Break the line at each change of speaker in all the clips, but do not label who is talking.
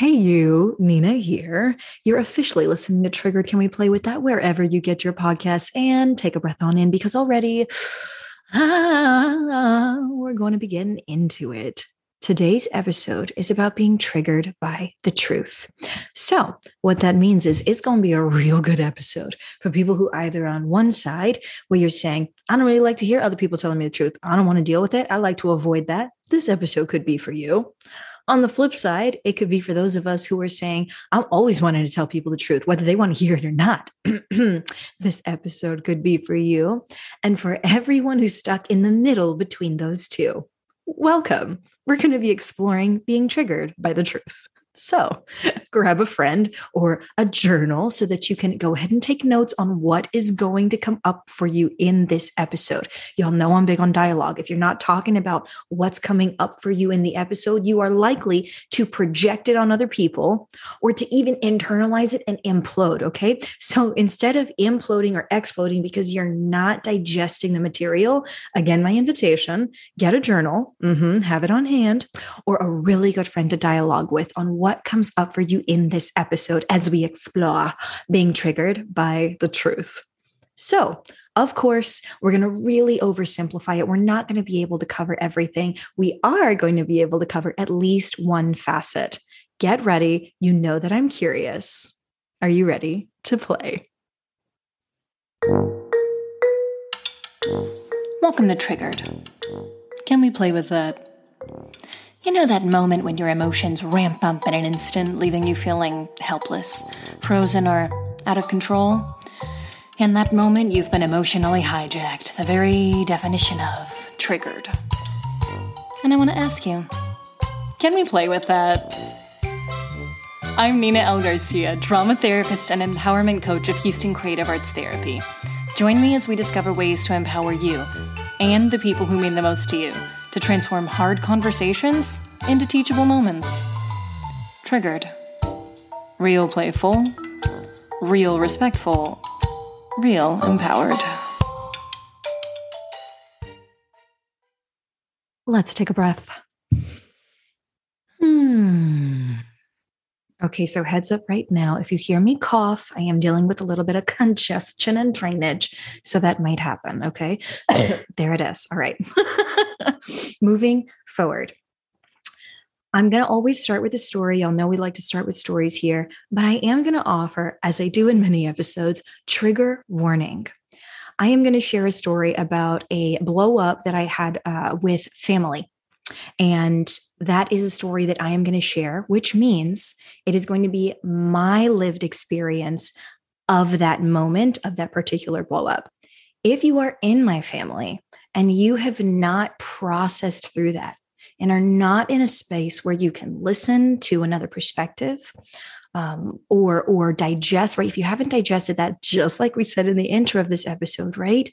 Hey, you, Nina here. You're officially listening to Triggered. Can we play with that wherever you get your podcasts? And take a breath on in because already ah, we're going to be getting into it. Today's episode is about being triggered by the truth. So, what that means is it's going to be a real good episode for people who either on one side, where you're saying, I don't really like to hear other people telling me the truth. I don't want to deal with it. I like to avoid that. This episode could be for you. On the flip side, it could be for those of us who are saying, I'm always wanting to tell people the truth, whether they want to hear it or not. this episode could be for you. And for everyone who's stuck in the middle between those two, welcome we're going to be exploring being triggered by the truth. So grab a friend or a journal so that you can go ahead and take notes on what is going to come up for you in this episode. Y'all know I'm big on dialogue. If you're not talking about what's coming up for you in the episode, you are likely to project it on other people or to even internalize it and implode. Okay. So instead of imploding or exploding because you're not digesting the material, again, my invitation get a journal, mm-hmm, have it on hand, or a really good friend to dialogue with on what comes up for you in this episode as we explore being triggered by the truth. So, of course, we're going to really oversimplify it. We're not going to be able to cover everything. We are going to be able to cover at least one facet. Get ready. You know that I'm curious. Are you ready to play?
Welcome to Triggered. Can we play with that? You know that moment when your emotions ramp up in an instant, leaving you feeling helpless, frozen, or out of control? In that moment, you've been emotionally hijacked, the very definition of triggered. And I want to ask you can we play with that? I'm Nina L. Garcia, drama therapist and empowerment coach of Houston Creative Arts Therapy. Join me as we discover ways to empower you and the people who mean the most to you to transform hard conversations into teachable moments. Triggered. Real playful, real respectful, real empowered.
Let's take a breath. Hmm. Okay, so heads up right now. If you hear me cough, I am dealing with a little bit of congestion and drainage. So that might happen. Okay, there it is. All right. Moving forward. I'm going to always start with a story. Y'all know we like to start with stories here, but I am going to offer, as I do in many episodes, trigger warning. I am going to share a story about a blow up that I had uh, with family. And that is a story that I am going to share, which means it is going to be my lived experience of that moment, of that particular blow up. If you are in my family and you have not processed through that and are not in a space where you can listen to another perspective, um, or or digest right if you haven't digested that just like we said in the intro of this episode right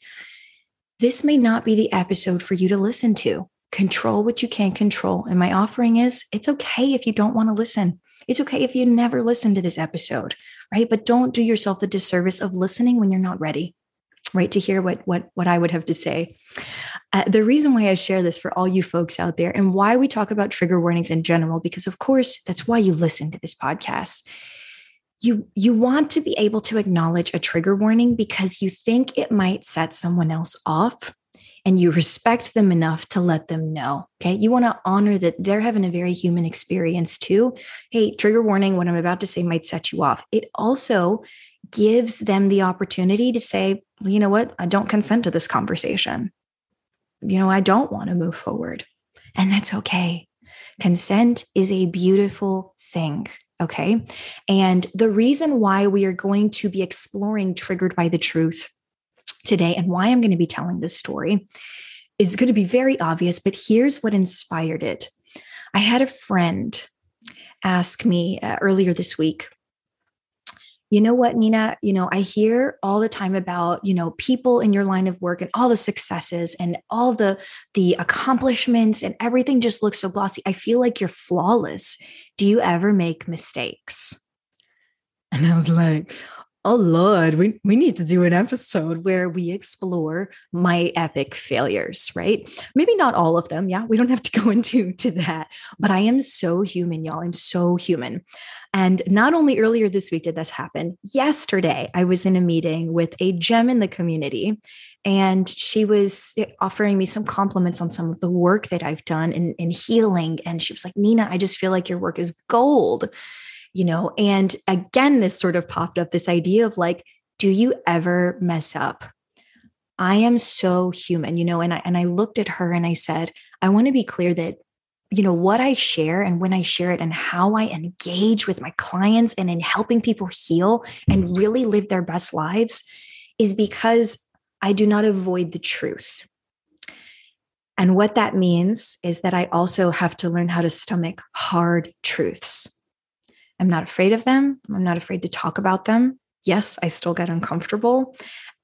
this may not be the episode for you to listen to control what you can control. And my offering is it's okay if you don't want to listen. It's okay if you never listen to this episode, right? But don't do yourself the disservice of listening when you're not ready, right? To hear what what what I would have to say. Uh, the reason why I share this for all you folks out there and why we talk about trigger warnings in general, because of course that's why you listen to this podcast. You you want to be able to acknowledge a trigger warning because you think it might set someone else off and you respect them enough to let them know. Okay. You want to honor that they're having a very human experience too. Hey, trigger warning, what I'm about to say might set you off. It also gives them the opportunity to say, well, you know what? I don't consent to this conversation. You know, I don't want to move forward. And that's okay. Consent is a beautiful thing. Okay. And the reason why we are going to be exploring triggered by the truth today and why I'm going to be telling this story is going to be very obvious, but here's what inspired it. I had a friend ask me uh, earlier this week, you know what, Nina? You know, I hear all the time about, you know, people in your line of work and all the successes and all the the accomplishments and everything just looks so glossy. I feel like you're flawless. Do you ever make mistakes? And I was like, oh Lord, we, we need to do an episode where we explore my epic failures, right? Maybe not all of them. Yeah, we don't have to go into to that. But I am so human, y'all. I'm so human. And not only earlier this week did this happen, yesterday I was in a meeting with a gem in the community and she was eh, offering me some compliments on some of the work that I've done in, in healing. And she was like, Nina, I just feel like your work is gold you know and again this sort of popped up this idea of like do you ever mess up? I am so human you know and i and i looked at her and i said i want to be clear that you know what i share and when i share it and how i engage with my clients and in helping people heal and really live their best lives is because i do not avoid the truth. And what that means is that i also have to learn how to stomach hard truths I'm not afraid of them. I'm not afraid to talk about them. Yes, I still get uncomfortable.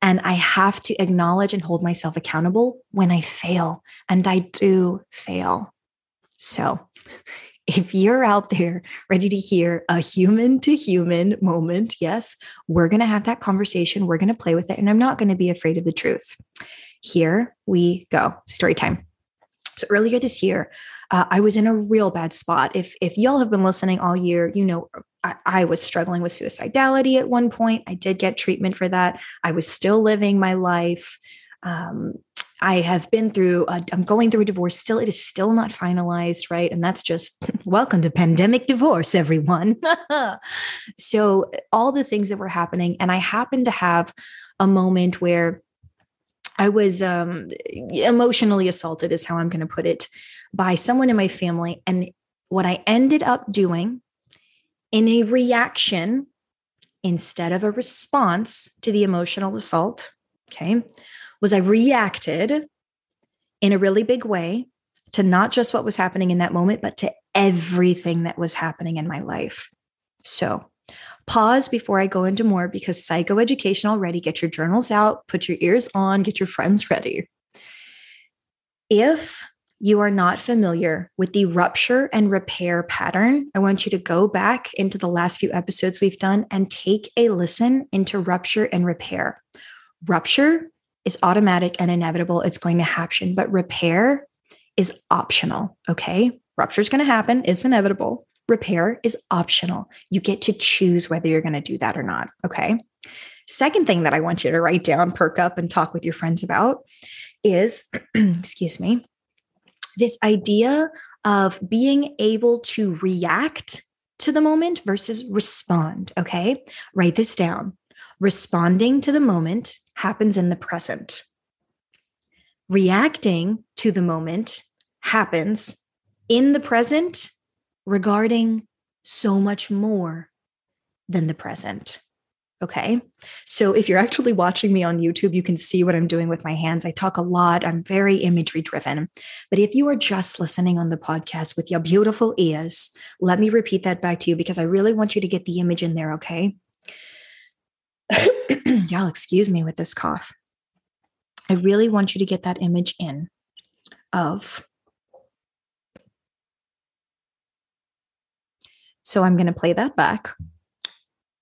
And I have to acknowledge and hold myself accountable when I fail. And I do fail. So if you're out there ready to hear a human to human moment, yes, we're going to have that conversation. We're going to play with it. And I'm not going to be afraid of the truth. Here we go. Story time. So earlier this year, uh, I was in a real bad spot. If if y'all have been listening all year, you know I, I, was struggling with suicidality at one point. I did get treatment for that. I was still living my life. Um, I have been through. i am going through a divorce. Still, it is still not finalized, right? And that's just welcome to pandemic divorce, everyone. so all the things that were happening, and I happened to have a moment where I was um, emotionally assaulted, is how I'm going to put it by someone in my family. And what I ended up doing in a reaction instead of a response to the emotional assault, okay, was I reacted in a really big way to not just what was happening in that moment, but to everything that was happening in my life. So, pause before I go into more because psychoeducation already, get your journals out, put your ears on, get your friends ready. If you are not familiar with the rupture and repair pattern, I want you to go back into the last few episodes we've done and take a listen into rupture and repair. Rupture is automatic and inevitable, it's going to happen, but repair is optional. Okay. Rupture is going to happen, it's inevitable. Repair is optional. You get to choose whether you're going to do that or not. Okay. Second thing that I want you to write down, perk up, and talk with your friends about is, excuse me, this idea of being able to react to the moment versus respond. Okay. Write this down. Responding to the moment happens in the present. Reacting to the moment happens in the present regarding so much more than the present. Okay. So if you're actually watching me on YouTube, you can see what I'm doing with my hands. I talk a lot, I'm very imagery driven. But if you are just listening on the podcast with your beautiful ears, let me repeat that back to you because I really want you to get the image in there. Okay. Y'all, excuse me with this cough. I really want you to get that image in of. So I'm going to play that back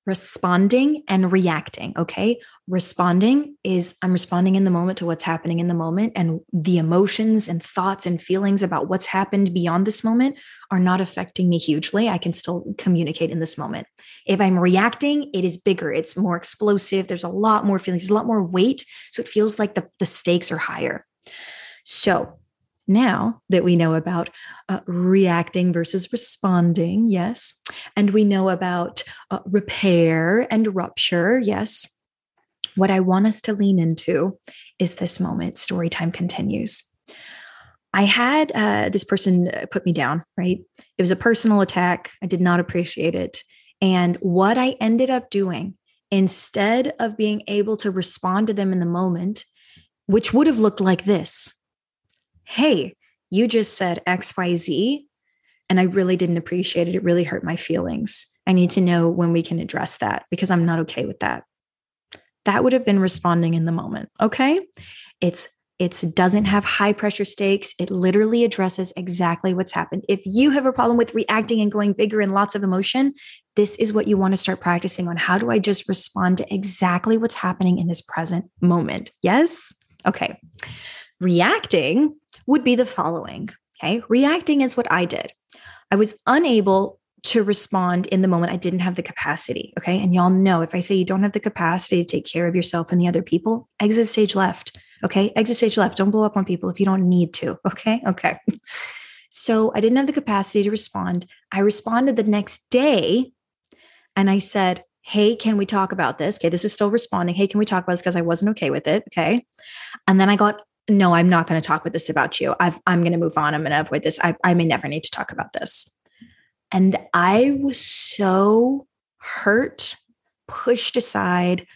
responding and reacting. Okay. Responding is I'm responding in the moment to what's happening in the moment, and the emotions and thoughts and feelings about what's happened beyond this moment are not affecting me hugely. I can still communicate in this moment. If I'm reacting, it is bigger, it's more explosive. There's a lot more feelings, a lot more weight. So it feels like the, the stakes are higher. So now that we know about uh, reacting versus responding, yes, and we know about uh, repair and rupture, yes, what I want us to lean into is this moment. Story time continues. I had uh, this person uh, put me down, right? It was a personal attack. I did not appreciate it. And what I ended up doing, instead of being able to respond to them in the moment, which would have looked like this hey, you just said XYZ, and I really didn't appreciate it. It really hurt my feelings. I need to know when we can address that because I'm not okay with that. That would have been responding in the moment. Okay. It's it doesn't have high pressure stakes. It literally addresses exactly what's happened. If you have a problem with reacting and going bigger and lots of emotion, this is what you want to start practicing on. How do I just respond to exactly what's happening in this present moment? Yes? Okay. Reacting would be the following. Okay. Reacting is what I did. I was unable to respond in the moment. I didn't have the capacity. Okay. And y'all know if I say you don't have the capacity to take care of yourself and the other people, exit stage left. Okay. Exit stage left. Don't blow up on people if you don't need to. Okay. Okay. So I didn't have the capacity to respond. I responded the next day and I said, Hey, can we talk about this? Okay. This is still responding. Hey, can we talk about this? Because I wasn't okay with it. Okay. And then I got, no, I'm not going to talk with this about you. i am going to move on. I'm going to avoid this. I, I may never need to talk about this. And I was so hurt, pushed aside,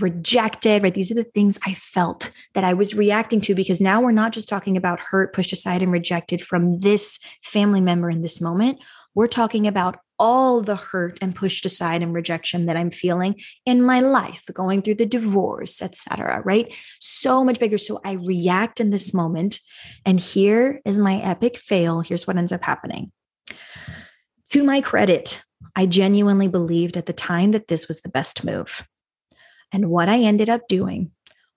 rejected, right? These are the things I felt that I was reacting to because now we're not just talking about hurt, pushed aside, and rejected from this family member in this moment. We're talking about all the hurt and pushed aside and rejection that I'm feeling in my life, going through the divorce, etc. right? So much bigger. So I react in this moment. And here is my epic fail. Here's what ends up happening. To my credit, I genuinely believed at the time that this was the best move. And what I ended up doing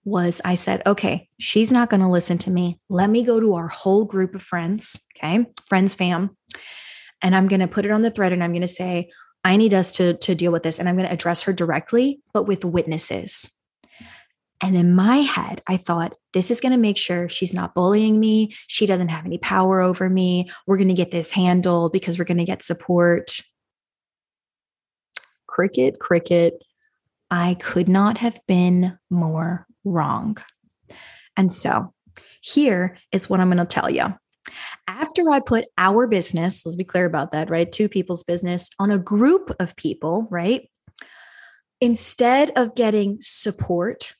was I said, okay, she's not going to listen to me. Let me go to our whole group of friends, okay, friends, fam, and I'm going to put it on the thread and I'm going to say, I need us to, to deal with this. And I'm going to address her directly, but with witnesses. And in my head, I thought, this is going to make sure she's not bullying me. She doesn't have any power over me. We're going to get this handled because we're going to get support. Cricket, cricket. I could not have been more wrong. And so here is what I'm going to tell you. After I put our business, let's be clear about that, right? Two people's business on a group of people, right? Instead of getting support,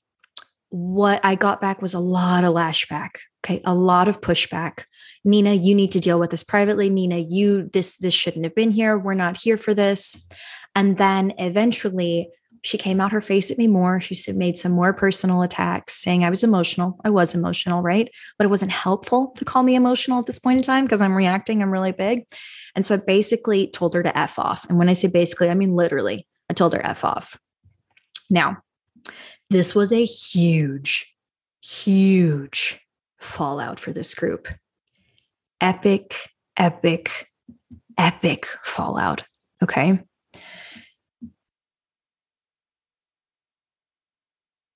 what I got back was a lot of lashback. Okay. A lot of pushback. Nina, you need to deal with this privately. Nina, you, this, this shouldn't have been here. We're not here for this. And then eventually she came out her face at me more. She made some more personal attacks saying I was emotional. I was emotional, right? But it wasn't helpful to call me emotional at this point in time because I'm reacting. I'm really big. And so I basically told her to F off. And when I say basically, I mean literally, I told her F off. Now, this was a huge, huge fallout for this group. Epic, epic, epic fallout. Okay.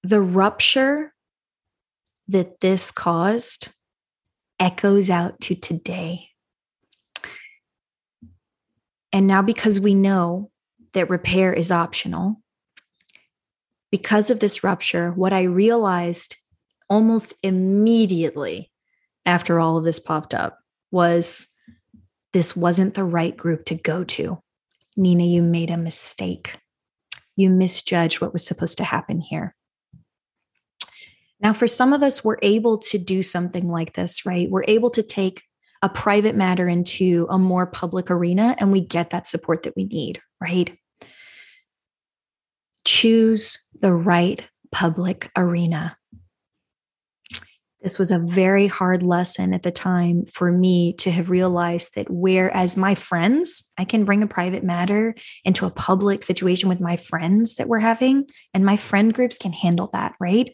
The rupture that this caused echoes out to today. And now, because we know that repair is optional, because of this rupture, what I realized almost immediately after all of this popped up was this wasn't the right group to go to. Nina, you made a mistake. You misjudged what was supposed to happen here. Now, for some of us, we're able to do something like this, right? We're able to take a private matter into a more public arena and we get that support that we need, right? choose the right public arena. This was a very hard lesson at the time for me to have realized that whereas my friends, I can bring a private matter into a public situation with my friends that we're having, and my friend groups can handle that, right?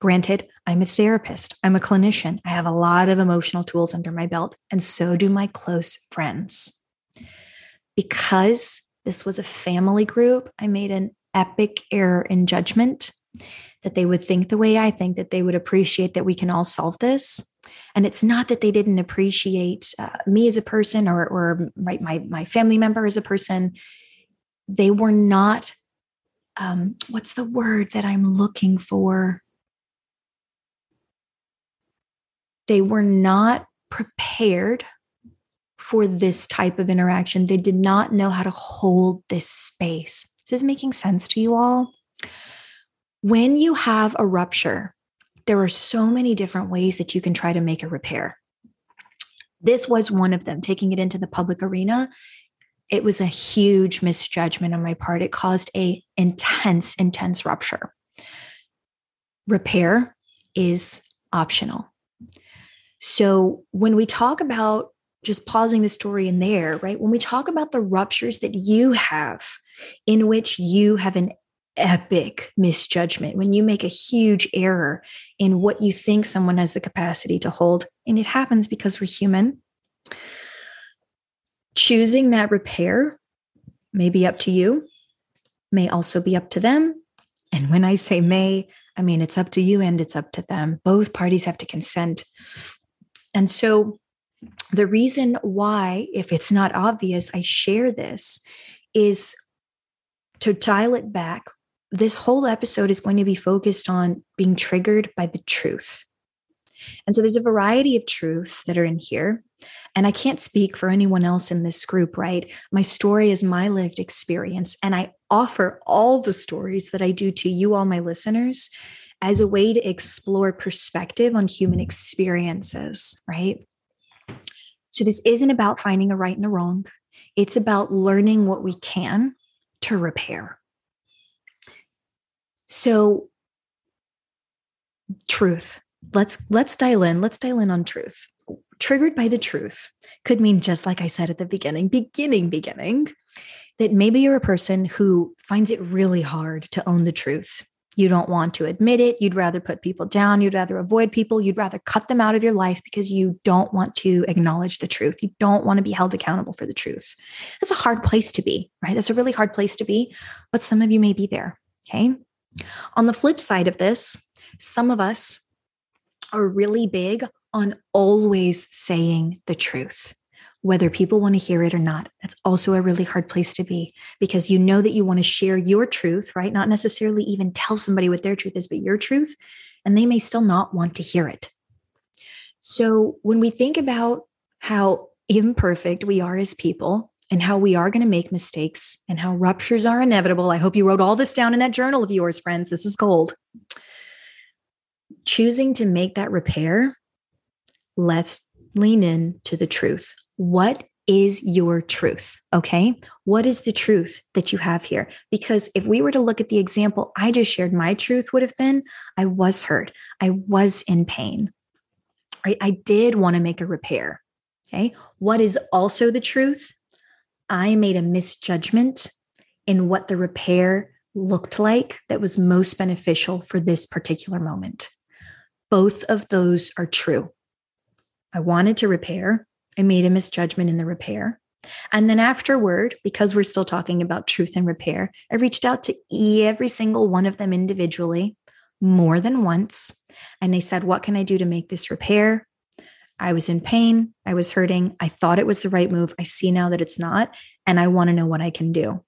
Granted, I'm a therapist, I'm a clinician, I have a lot of emotional tools under my belt, and so do my close friends. Because this was a family group, I made an epic error in judgment, that they would think the way I think, that they would appreciate that we can all solve this. And it's not that they didn't appreciate uh, me as a person or, or right, my, my family member as a person. They were not, um, what's the word that I'm looking for? They were not prepared for this type of interaction. They did not know how to hold this space. Is this making sense to you all? When you have a rupture, there are so many different ways that you can try to make a repair. This was one of them, taking it into the public arena. It was a huge misjudgment on my part. It caused a intense, intense rupture. Repair is optional. So when we talk about just pausing the story in there, right? When we talk about the ruptures that you have in which you have an epic misjudgment, when you make a huge error in what you think someone has the capacity to hold, and it happens because we're human, choosing that repair may be up to you, may also be up to them. And when I say may, I mean it's up to you and it's up to them. Both parties have to consent. And so, the reason why, if it's not obvious, I share this is to dial it back this whole episode is going to be focused on being triggered by the truth. And so there's a variety of truths that are in here. And I can't speak for anyone else in this group, right? My story is my lived experience. And I offer all the stories that I do to you, all my listeners, as a way to explore perspective on human experiences, right? So this isn't about finding a right and a wrong, it's about learning what we can to repair. So truth. Let's let's dial in. Let's dial in on truth. Triggered by the truth could mean just like I said at the beginning, beginning beginning that maybe you're a person who finds it really hard to own the truth. You don't want to admit it. You'd rather put people down. You'd rather avoid people. You'd rather cut them out of your life because you don't want to acknowledge the truth. You don't want to be held accountable for the truth. That's a hard place to be, right? That's a really hard place to be, but some of you may be there. Okay. On the flip side of this, some of us are really big on always saying the truth, whether people want to hear it or not. That's also a really hard place to be because you know that you want to share your truth, right? Not necessarily even tell somebody what their truth is, but your truth, and they may still not want to hear it. So when we think about how imperfect we are as people, and how we are going to make mistakes and how ruptures are inevitable. I hope you wrote all this down in that journal of yours, friends. This is gold. Choosing to make that repair, let's lean in to the truth. What is your truth? Okay. What is the truth that you have here? Because if we were to look at the example I just shared, my truth would have been I was hurt. I was in pain. Right. I did want to make a repair. Okay. What is also the truth? I made a misjudgment in what the repair looked like that was most beneficial for this particular moment. Both of those are true. I wanted to repair. I made a misjudgment in the repair. And then afterward, because we're still talking about truth and repair, I reached out to every single one of them individually more than once. And they said, What can I do to make this repair? I was in pain. I was hurting. I thought it was the right move. I see now that it's not. And I want to know what I can do.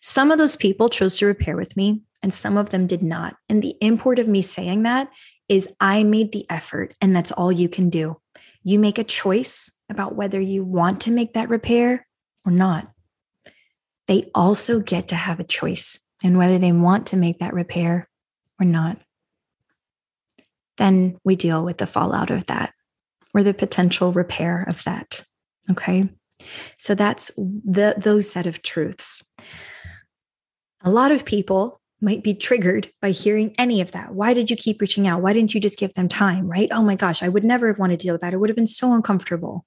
Some of those people chose to repair with me, and some of them did not. And the import of me saying that is I made the effort, and that's all you can do. You make a choice about whether you want to make that repair or not. They also get to have a choice in whether they want to make that repair or not. Then we deal with the fallout of that or the potential repair of that. Okay. So that's the those set of truths. A lot of people might be triggered by hearing any of that. Why did you keep reaching out? Why didn't you just give them time? Right? Oh my gosh, I would never have wanted to deal with that. It would have been so uncomfortable.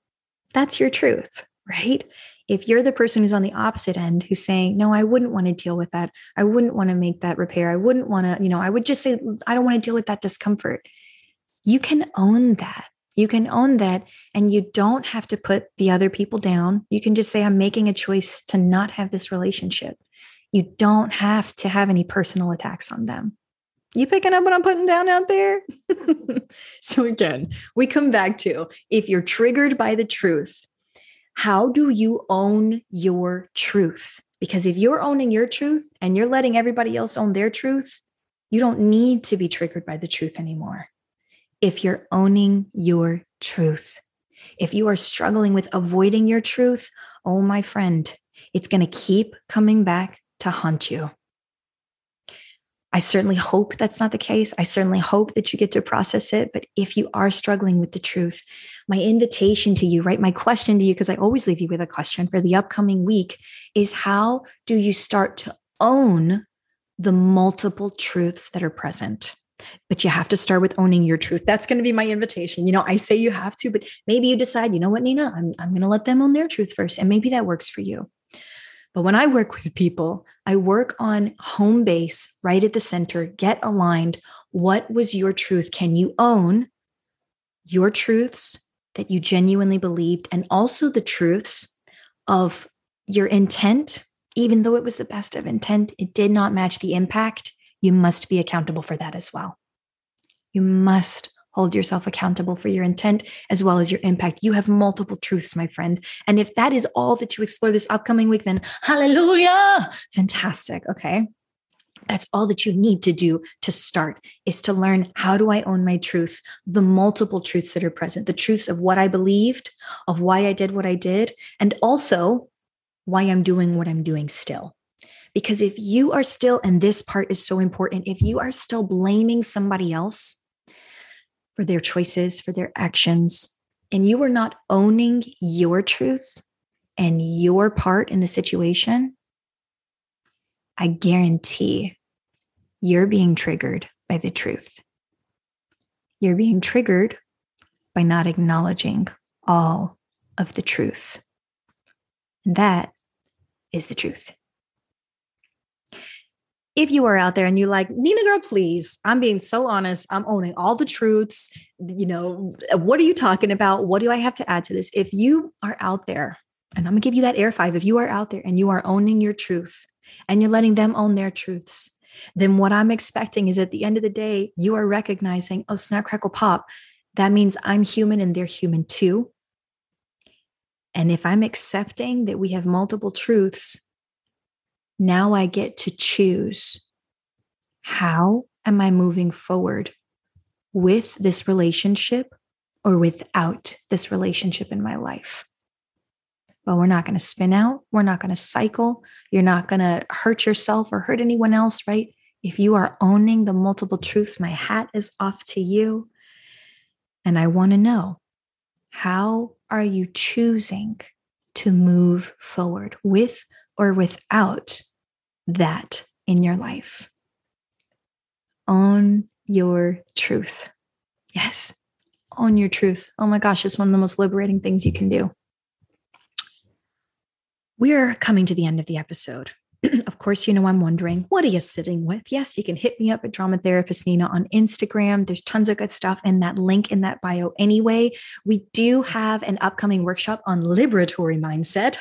That's your truth, right? If you're the person who's on the opposite end who's saying, No, I wouldn't want to deal with that. I wouldn't want to make that repair. I wouldn't want to, you know, I would just say, I don't want to deal with that discomfort. You can own that. You can own that and you don't have to put the other people down. You can just say, I'm making a choice to not have this relationship. You don't have to have any personal attacks on them. You picking up what I'm putting down out there? so, again, we come back to if you're triggered by the truth, how do you own your truth? Because if you're owning your truth and you're letting everybody else own their truth, you don't need to be triggered by the truth anymore if you're owning your truth. If you are struggling with avoiding your truth, oh, my friend, it's going to keep coming back to haunt you. I certainly hope that's not the case. I certainly hope that you get to process it. But if you are struggling with the truth, my invitation to you, right? My question to you, because I always leave you with a question for the upcoming week, is how do you start to own the multiple truths that are present? But you have to start with owning your truth. That's going to be my invitation. You know, I say you have to, but maybe you decide, you know what, Nina, I'm, I'm going to let them own their truth first. And maybe that works for you. But when I work with people, I work on home base, right at the center, get aligned. What was your truth? Can you own your truths that you genuinely believed and also the truths of your intent? Even though it was the best of intent, it did not match the impact. You must be accountable for that as well. You must hold yourself accountable for your intent as well as your impact. You have multiple truths, my friend. And if that is all that you explore this upcoming week, then hallelujah, fantastic. Okay. That's all that you need to do to start is to learn how do I own my truth, the multiple truths that are present, the truths of what I believed, of why I did what I did, and also why I'm doing what I'm doing still. Because if you are still, and this part is so important, if you are still blaming somebody else for their choices, for their actions, and you are not owning your truth and your part in the situation, I guarantee you're being triggered by the truth. You're being triggered by not acknowledging all of the truth. And that is the truth if you are out there and you're like nina girl please i'm being so honest. I'm owning all the truths. You know what are you talking about? What do i have to add to this? If you are out there and i'm going to give you that air five if you are out there and you are owning your truth and you're letting them own their truths then what i'm expecting is at the end of the day you are recognizing oh snap crackle pop. That means i'm human and they're human too. And if i'm accepting that we have multiple truths now I get to choose how am I moving forward with this relationship or without this relationship in my life. Well, we're not going to spin out. We're not going to cycle. You're not going to hurt yourself or hurt anyone else, right? If you are owning the multiple truths, my hat is off to you. And I want to know how are you choosing to move forward with or without that in your life. Own your truth. Yes, own your truth. Oh my gosh, it's one of the most liberating things you can do. We're coming to the end of the episode. of course, you know, I'm wondering, what are you sitting with? Yes, you can hit me up at Drama Therapist Nina on Instagram. There's tons of good stuff in that link in that bio anyway. We do have an upcoming workshop on liberatory mindset.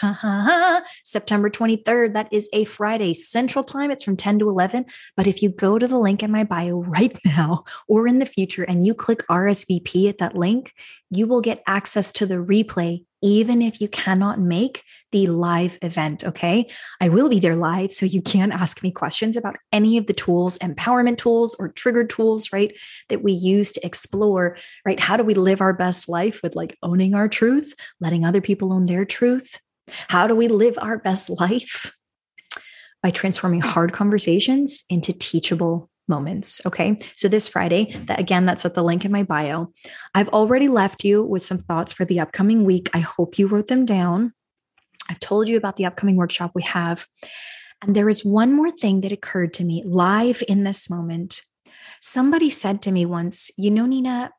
September 23rd. That is a Friday Central Time. It's from 10 to 11. But if you go to the link in my bio right now or in the future and you click RSVP at that link, you will get access to the replay even if you cannot make the live event. Okay. I will be there live. So you can ask me questions about any of the tools, empowerment tools or triggered tools, right? That we use to explore, right? How do we live our best life with like owning our truth, letting other people own their truth? How do we live our best life? By transforming hard conversations into teachable moments. Okay. So this Friday, that again, that's at the link in my bio. I've already left you with some thoughts for the upcoming week. I hope you wrote them down. I've told you about the upcoming workshop we have. And there is one more thing that occurred to me live in this moment. Somebody said to me once, You know, Nina,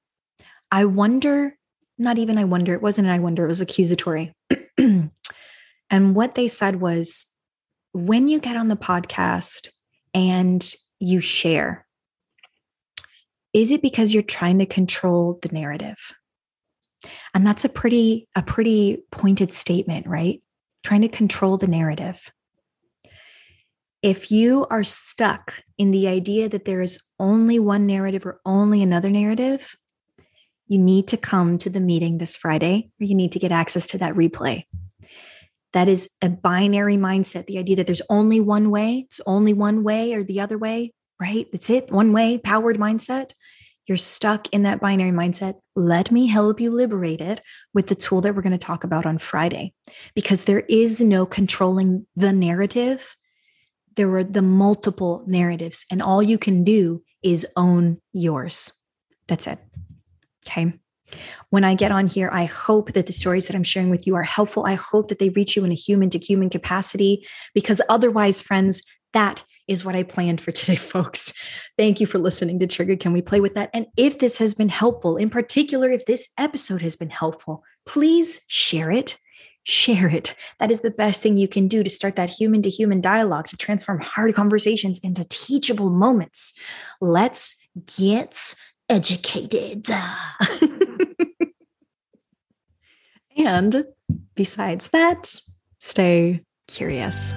I wonder, not even I wonder, it wasn't I wonder, it was accusatory. and what they said was, when you get on the podcast and you share? Is it because you're trying to control the narrative? And that's a pretty a pretty pointed statement, right? Trying to control the narrative. If you are stuck in the idea that there is only one narrative or only another narrative, you need to come to the meeting this Friday or you need to get access to that replay. That is a binary mindset. The idea that there's only one way, it's only one way or the other way, right? That's it, one way, powered mindset. You're stuck in that binary mindset. Let me help you liberate it with the tool that we're going to talk about on Friday, because there is no controlling the narrative. There are the multiple narratives, and all you can do is own yours. That's it. Okay when I get on here, I hope that the stories that I'm sharing with you are helpful. I hope that they reach you in a human to human capacity, because otherwise, friends, that is what I planned for today, folks. Thank you for listening to Trigger. Can we play with that? And if this has been helpful, in particular, if this episode has been helpful, please share it. share it. That is the best thing you can do to start that human to human dialogue to transform hard conversations into teachable moments. Let's get educated. and besides that, stay curious.